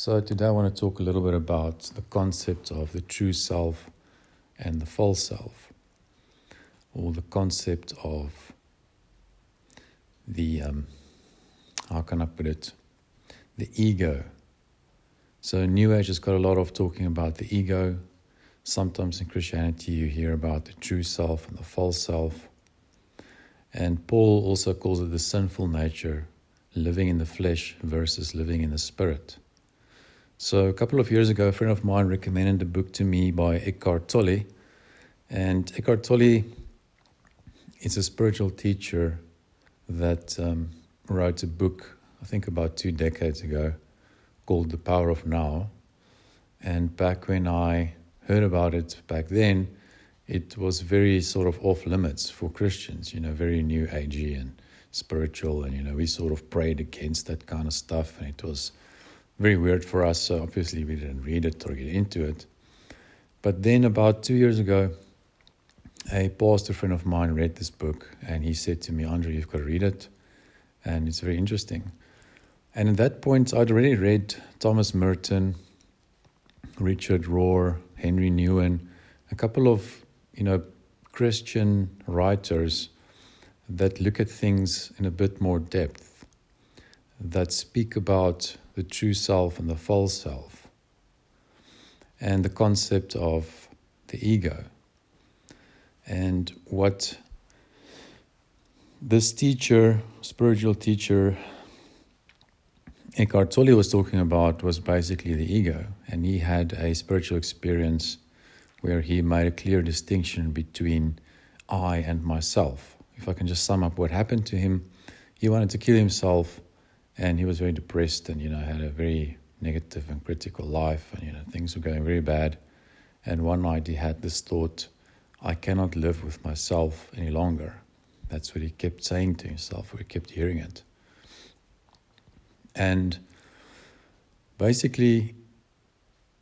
So, today I want to talk a little bit about the concept of the true self and the false self, or the concept of the, um, how can I put it, the ego. So, New Age has got a lot of talking about the ego. Sometimes in Christianity, you hear about the true self and the false self. And Paul also calls it the sinful nature, living in the flesh versus living in the spirit. So, a couple of years ago, a friend of mine recommended a book to me by Eckhart Tolle. And Eckhart Tolle is a spiritual teacher that um, wrote a book, I think about two decades ago, called The Power of Now. And back when I heard about it back then, it was very sort of off limits for Christians, you know, very new agey and spiritual. And, you know, we sort of prayed against that kind of stuff. And it was very weird for us. So obviously we didn't read it or get into it. But then about two years ago, a pastor friend of mine read this book and he said to me, Andre, you've got to read it. And it's very interesting. And at that point, I'd already read Thomas Merton, Richard Rohr, Henri Nouwen, a couple of, you know, Christian writers that look at things in a bit more depth, that speak about the true self and the false self, and the concept of the ego. And what this teacher, spiritual teacher, Eckhart Tolle was talking about was basically the ego. And he had a spiritual experience where he made a clear distinction between I and myself. If I can just sum up what happened to him, he wanted to kill himself and he was very depressed and you know had a very negative and critical life and you know things were going very bad. And one night he had this thought i cannot live with myself any longer. That's what he kept saying to himself or he kept hearing it. And basically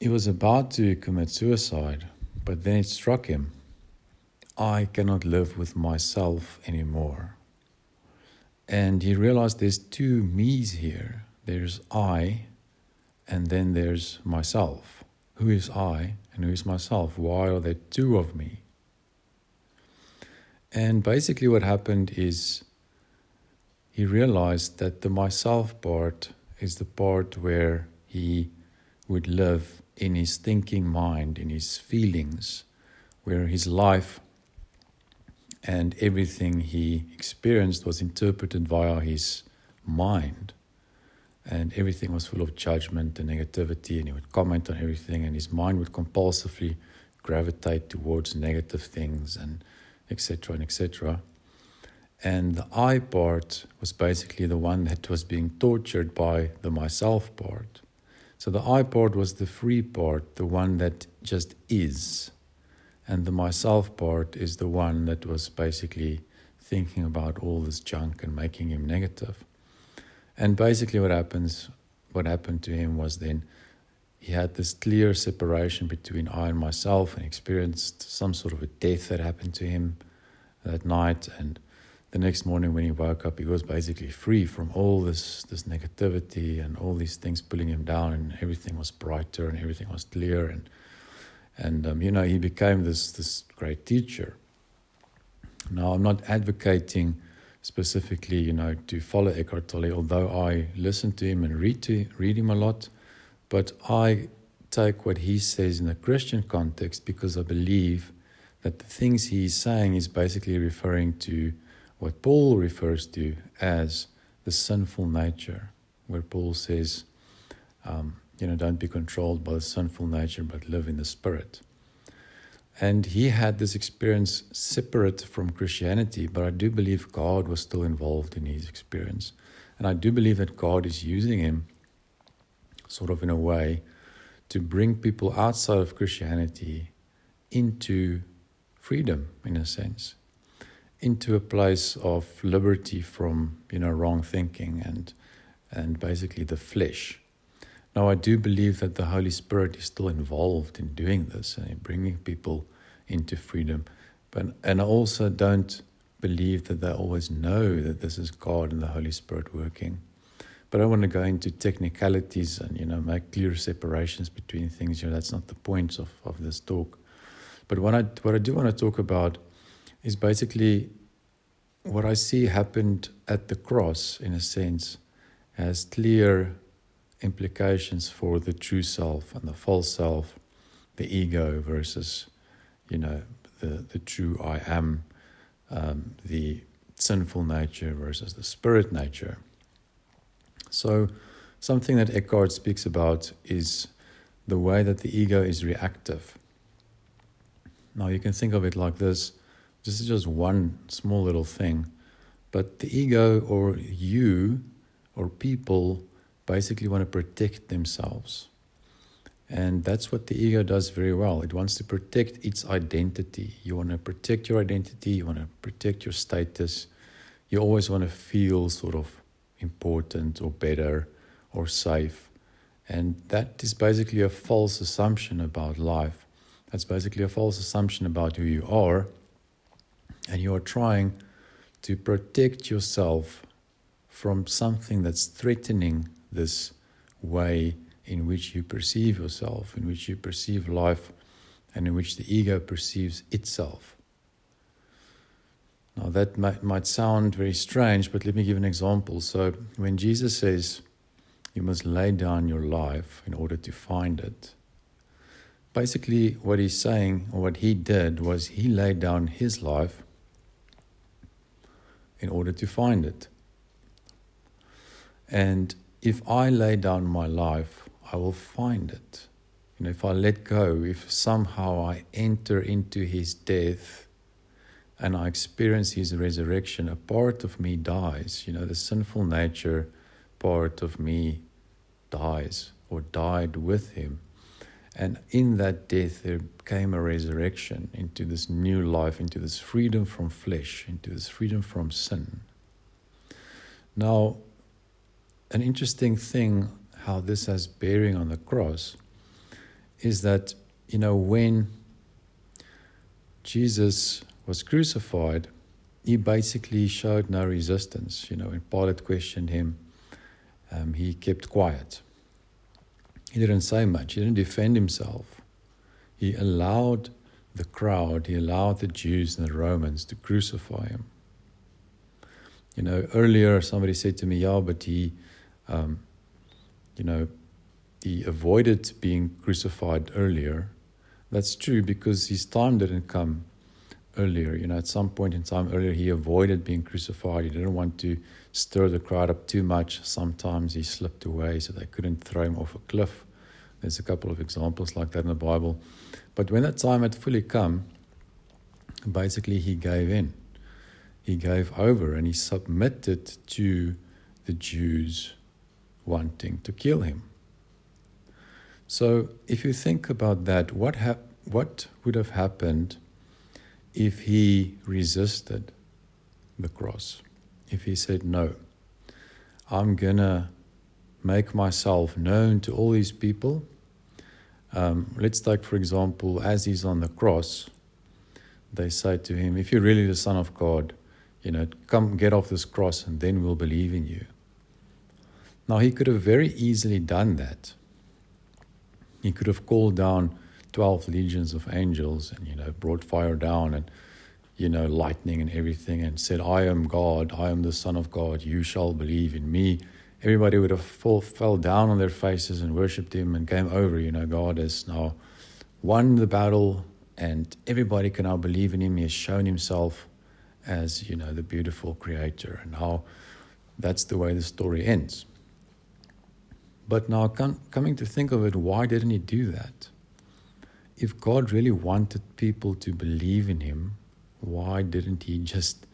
he was about to commit suicide but then it struck him i cannot live with myself anymore and he realized there's two me's here there's I, and then there's myself. Who is I and who is myself? Why are there two of me? And basically, what happened is he realized that the myself part is the part where he would live in his thinking mind, in his feelings, where his life and everything he experienced was interpreted via his mind. And everything was full of judgment and negativity, and he would comment on everything, and his mind would compulsively gravitate towards negative things, and etc. and etc. And the I part was basically the one that was being tortured by the myself part. So the I part was the free part, the one that just is. And the myself part is the one that was basically thinking about all this junk and making him negative. And basically, what happens, what happened to him was then he had this clear separation between I and myself and experienced some sort of a death that happened to him that night. And the next morning, when he woke up, he was basically free from all this, this negativity and all these things pulling him down, and everything was brighter and everything was clear. And and um, you know he became this this great teacher. Now I'm not advocating specifically, you know, to follow Eckhart Tolle, although I listen to him and read to read him a lot, but I take what he says in a Christian context because I believe that the things he's saying is basically referring to what Paul refers to as the sinful nature, where Paul says. Um, you know, don't be controlled by the sinful nature, but live in the spirit. And he had this experience separate from Christianity, but I do believe God was still involved in his experience. And I do believe that God is using him, sort of in a way, to bring people outside of Christianity into freedom, in a sense, into a place of liberty from, you know, wrong thinking and, and basically the flesh. Now, I do believe that the Holy Spirit is still involved in doing this and in bringing people into freedom. But, and I also don't believe that they always know that this is God and the Holy Spirit working. But I don't want to go into technicalities and you know make clear separations between things. You know, that's not the point of, of this talk. But what I what I do want to talk about is basically what I see happened at the cross, in a sense, as clear implications for the true self and the false self, the ego versus, you know, the, the true I am, um, the sinful nature versus the spirit nature. So, something that Eckhart speaks about is the way that the ego is reactive. Now, you can think of it like this this is just one small little thing, but the ego or you or people basically want to protect themselves. And that's what the ego does very well. It wants to protect its identity. You want to protect your identity, you want to protect your status. You always want to feel sort of important or better or safe. And that is basically a false assumption about life. That's basically a false assumption about who you are. And you are trying to protect yourself from something that's threatening this way in which you perceive yourself, in which you perceive life, and in which the ego perceives itself. Now, that might, might sound very strange, but let me give an example. So, when Jesus says, You must lay down your life in order to find it, basically what he's saying, or what he did, was he laid down his life in order to find it. And if I lay down my life, I will find it. You know, if I let go, if somehow I enter into his death and I experience his resurrection, a part of me dies. You know, the sinful nature part of me dies or died with him. And in that death, there came a resurrection into this new life, into this freedom from flesh, into this freedom from sin. Now, an interesting thing how this has bearing on the cross is that, you know, when Jesus was crucified, he basically showed no resistance. You know, when Pilate questioned him, um, he kept quiet. He didn't say much, he didn't defend himself. He allowed the crowd, he allowed the Jews and the Romans to crucify him. You know, earlier somebody said to me, yeah, but he um, you know, he avoided being crucified earlier. That's true because his time didn't come earlier. You know, at some point in time earlier, he avoided being crucified. He didn't want to stir the crowd up too much. Sometimes he slipped away so they couldn't throw him off a cliff. There's a couple of examples like that in the Bible. But when that time had fully come, basically he gave in. He gave over and he submitted to the Jews wanting to kill him. So, if you think about that, what, hap- what would have happened if he resisted the cross? If he said, No, I'm going to make myself known to all these people. Um, let's take, for example, as he's on the cross, they say to him, If you're really the Son of God, you know, come get off this cross and then we'll believe in you. Now, he could have very easily done that. He could have called down 12 legions of angels and, you know, brought fire down and, you know, lightning and everything and said, I am God, I am the Son of God, you shall believe in me. Everybody would have fall, fell down on their faces and worshipped him and came over. You know, God has now won the battle and everybody can now believe in him. He has shown himself as, you know, the beautiful creator. And now that's the way the story ends. But now, com- coming to think of it, why didn't he do that? If God really wanted people to believe in him, why didn't he just,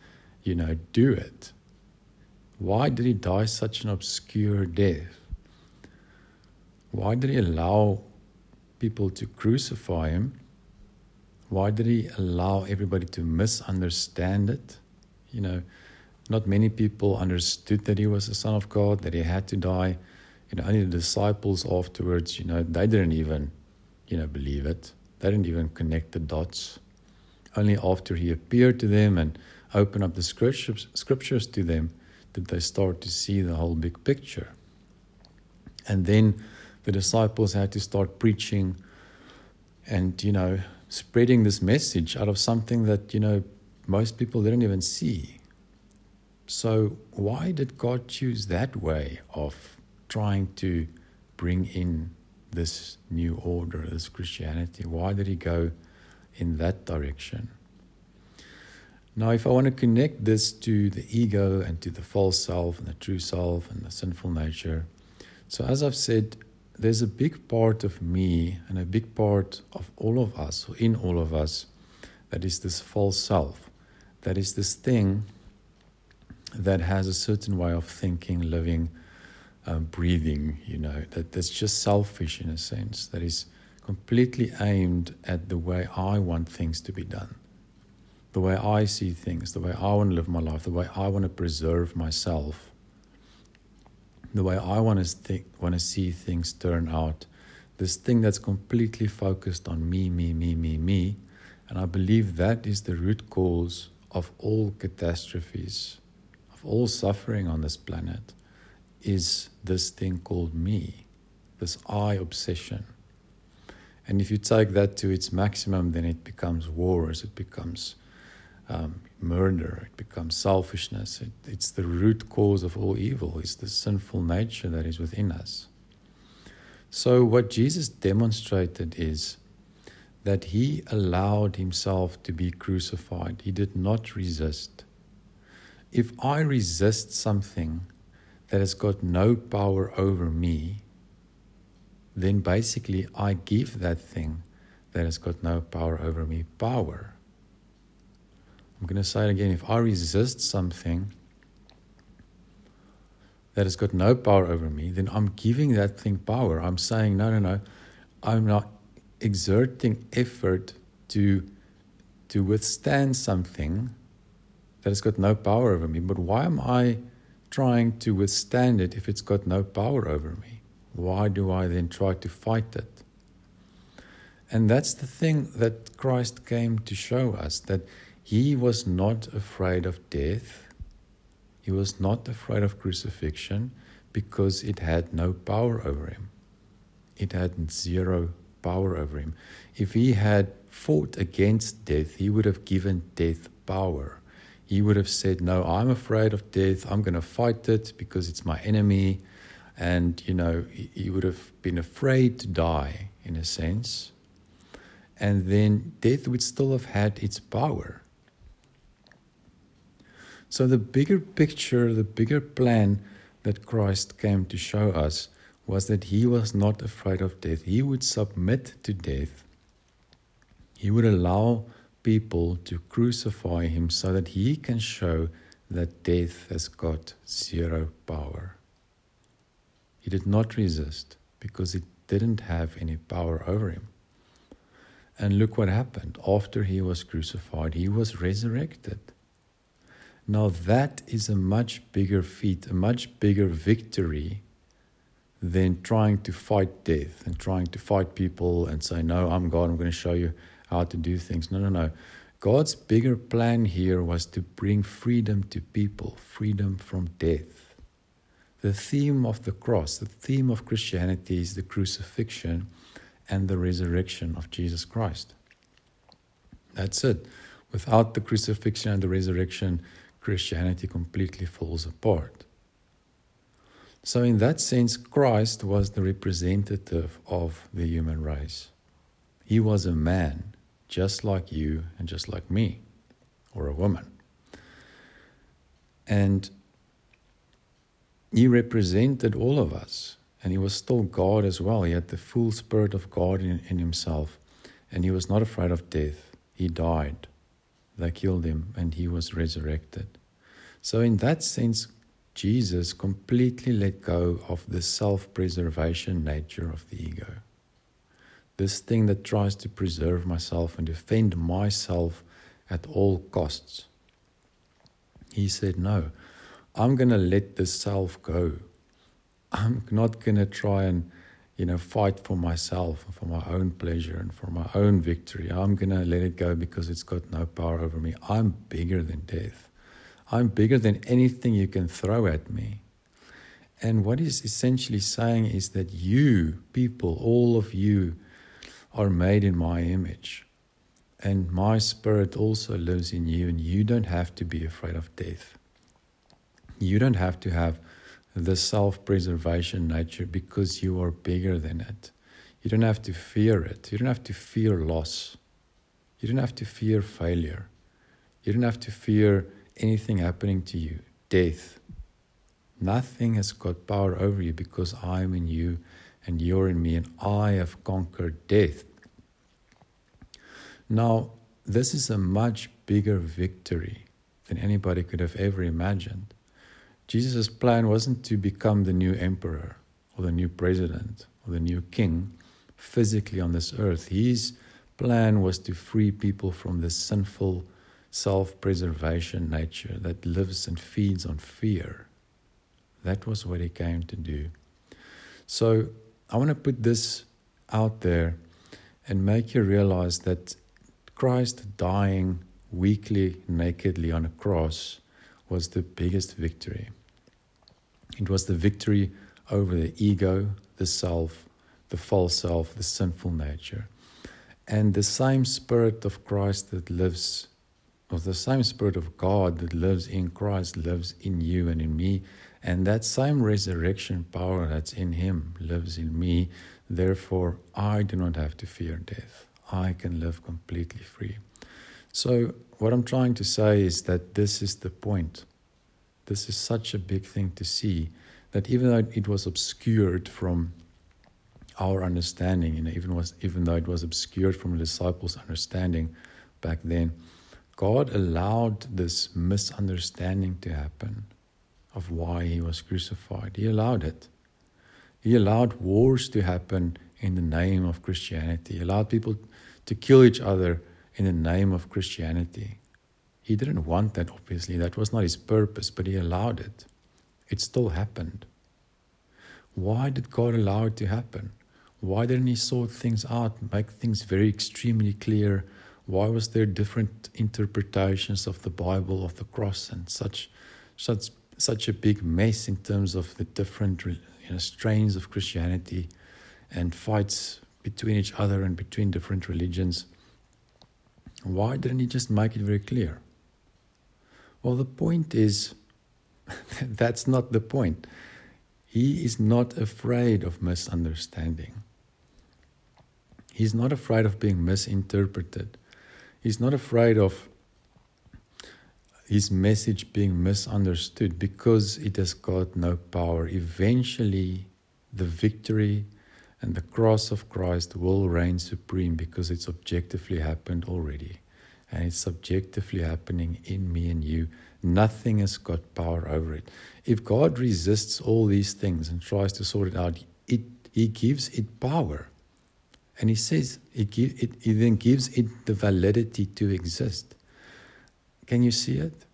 you know, do it? Why did he die such an obscure death? Why did he allow people to crucify him? Why did he allow everybody to misunderstand it? You know, not many people understood that he was the Son of God, that he had to die you know, only the disciples afterwards, you know, they didn't even, you know, believe it. They didn't even connect the dots. Only after he appeared to them and opened up the scriptures, scriptures to them did they start to see the whole big picture. And then the disciples had to start preaching and, you know, spreading this message out of something that, you know, most people didn't even see. So, why did God choose that way of trying to bring in this new order, this Christianity? Why did He go in that direction? Now, if I want to connect this to the ego and to the false self and the true self and the sinful nature, so as I've said, there's a big part of me and a big part of all of us, or in all of us, that is this false self. That is this thing that has a certain way of thinking, living, um, breathing, you know, that, that's just selfish in a sense, that is completely aimed at the way I want things to be done, the way I see things, the way I want to live my life, the way I want to preserve myself the way I want to want to see things turn out. This thing that's completely focused on me, me, me, me, me, and I believe that is the root cause of all catastrophes, of all suffering on this planet, is this thing called me, this I obsession. And if you take that to its maximum, then it becomes wars, it becomes um, murder, it becomes selfishness. It, it's the root cause of all evil, it's the sinful nature that is within us. So, what Jesus demonstrated is that he allowed himself to be crucified, he did not resist. If I resist something that has got no power over me, then basically I give that thing that has got no power over me power. I'm going to say it again. If I resist something that has got no power over me, then I'm giving that thing power. I'm saying, no, no, no. I'm not exerting effort to, to withstand something that has got no power over me. But why am I trying to withstand it if it's got no power over me? Why do I then try to fight it? And that's the thing that Christ came to show us that he was not afraid of death. He was not afraid of crucifixion because it had no power over him. It had zero power over him. If he had fought against death, he would have given death power. He would have said, No, I'm afraid of death. I'm going to fight it because it's my enemy. And, you know, he would have been afraid to die in a sense. And then death would still have had its power. So, the bigger picture, the bigger plan that Christ came to show us was that he was not afraid of death. He would submit to death. He would allow people to crucify him so that he can show that death has got zero power. He did not resist because it didn't have any power over him. And look what happened. After he was crucified, he was resurrected. Now, that is a much bigger feat, a much bigger victory than trying to fight death and trying to fight people and say, No, I'm God, I'm going to show you how to do things. No, no, no. God's bigger plan here was to bring freedom to people, freedom from death. The theme of the cross, the theme of Christianity is the crucifixion and the resurrection of Jesus Christ. That's it. Without the crucifixion and the resurrection, Christianity completely falls apart. So, in that sense, Christ was the representative of the human race. He was a man, just like you and just like me, or a woman. And he represented all of us, and he was still God as well. He had the full spirit of God in, in himself, and he was not afraid of death. He died they killed him, and he was resurrected. So, in that sense, Jesus completely let go of the self preservation nature of the ego. This thing that tries to preserve myself and defend myself at all costs. He said, No, I'm going to let the self go. I'm not going to try and you know, fight for myself and for my own pleasure and for my own victory. I'm going to let it go because it's got no power over me. I'm bigger than death. I'm bigger than anything you can throw at me. And what he's essentially saying is that you, people, all of you, are made in my image. And my spirit also lives in you, and you don't have to be afraid of death. You don't have to have the self preservation nature because you are bigger than it. You don't have to fear it. You don't have to fear loss. You don't have to fear failure. You don't have to fear anything happening to you, death. Nothing has got power over you because I'm in you and you're in me, and I have conquered death. Now, this is a much bigger victory than anybody could have ever imagined. Jesus' plan wasn't to become the new emperor or the new president or the new king physically on this earth. His plan was to free people from the sinful self preservation nature that lives and feeds on fear. That was what he came to do. So I want to put this out there and make you realize that Christ dying weakly, nakedly on a cross was the biggest victory. It was the victory over the ego, the self, the false self, the sinful nature. And the same Spirit of Christ that lives, or the same Spirit of God that lives in Christ, lives in you and in me. And that same resurrection power that's in Him lives in me. Therefore, I do not have to fear death. I can live completely free. So, what I'm trying to say is that this is the point. This is such a big thing to see that even though it was obscured from our understanding, know, even was even though it was obscured from the disciples' understanding back then, God allowed this misunderstanding to happen of why he was crucified. He allowed it. He allowed wars to happen in the name of Christianity. He allowed people to kill each other in the name of Christianity. He didn't want that, obviously. That was not his purpose, but he allowed it. It still happened. Why did God allow it to happen? Why didn't he sort things out, make things very extremely clear? Why was there different interpretations of the Bible, of the cross, and such, such, such a big mess in terms of the different you know, strains of Christianity and fights between each other and between different religions. Why didn't he just make it very clear? Well, the point is that's not the point. He is not afraid of misunderstanding. He's not afraid of being misinterpreted. He's not afraid of his message being misunderstood because it has got no power. Eventually, the victory and the cross of Christ will reign supreme because it's objectively happened already. And it's subjectively happening in me and you. Nothing has got power over it. If God resists all these things and tries to sort it out, it, He gives it power. And He says, give, it, he then gives it the validity to exist. Can you see it?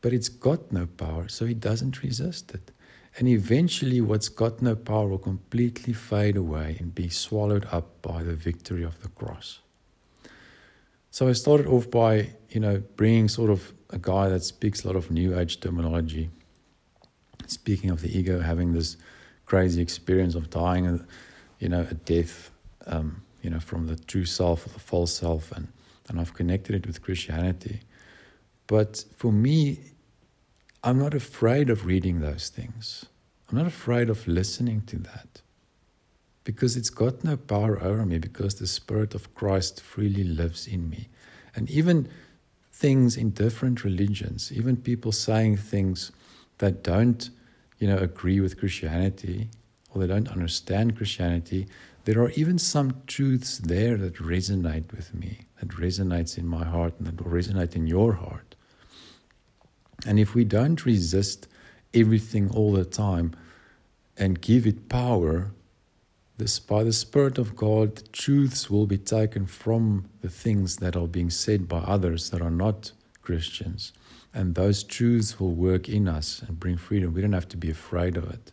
But it's got no power, so He doesn't resist it. And eventually, what's got no power will completely fade away and be swallowed up by the victory of the cross. So I started off by, you know, bringing sort of a guy that speaks a lot of New Age terminology. Speaking of the ego, having this crazy experience of dying, you know, a death, um, you know, from the true self or the false self, and and I've connected it with Christianity. But for me, I'm not afraid of reading those things. I'm not afraid of listening to that because it's got no power over me because the Spirit of Christ freely lives in me. And even things in different religions, even people saying things that don't, you know, agree with Christianity or they don't understand Christianity, there are even some truths there that resonate with me, that resonates in my heart and that will resonate in your heart. And if we don't resist everything all the time and give it power, this, by the Spirit of God, truths will be taken from the things that are being said by others that are not Christians. And those truths will work in us and bring freedom. We don't have to be afraid of it.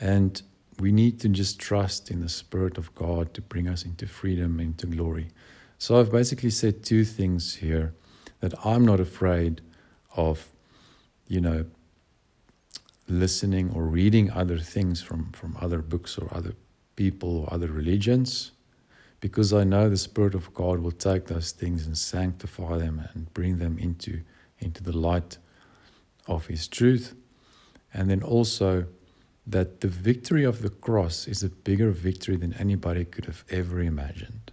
And we need to just trust in the Spirit of God to bring us into freedom, into glory. So I've basically said two things here that I'm not afraid of, you know, listening or reading other things from, from other books or other people or other religions because I know the Spirit of God will take those things and sanctify them and bring them into, into the light of His truth. And then also that the victory of the cross is a bigger victory than anybody could have ever imagined.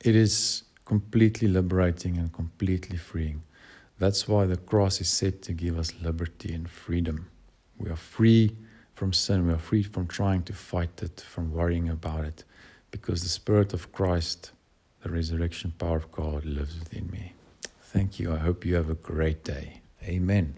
It is completely liberating and completely freeing. That's why the cross is set to give us liberty and freedom. We are free from sin, we are free from trying to fight it, from worrying about it, because the Spirit of Christ, the resurrection power of God, lives within me. Thank you. I hope you have a great day. Amen.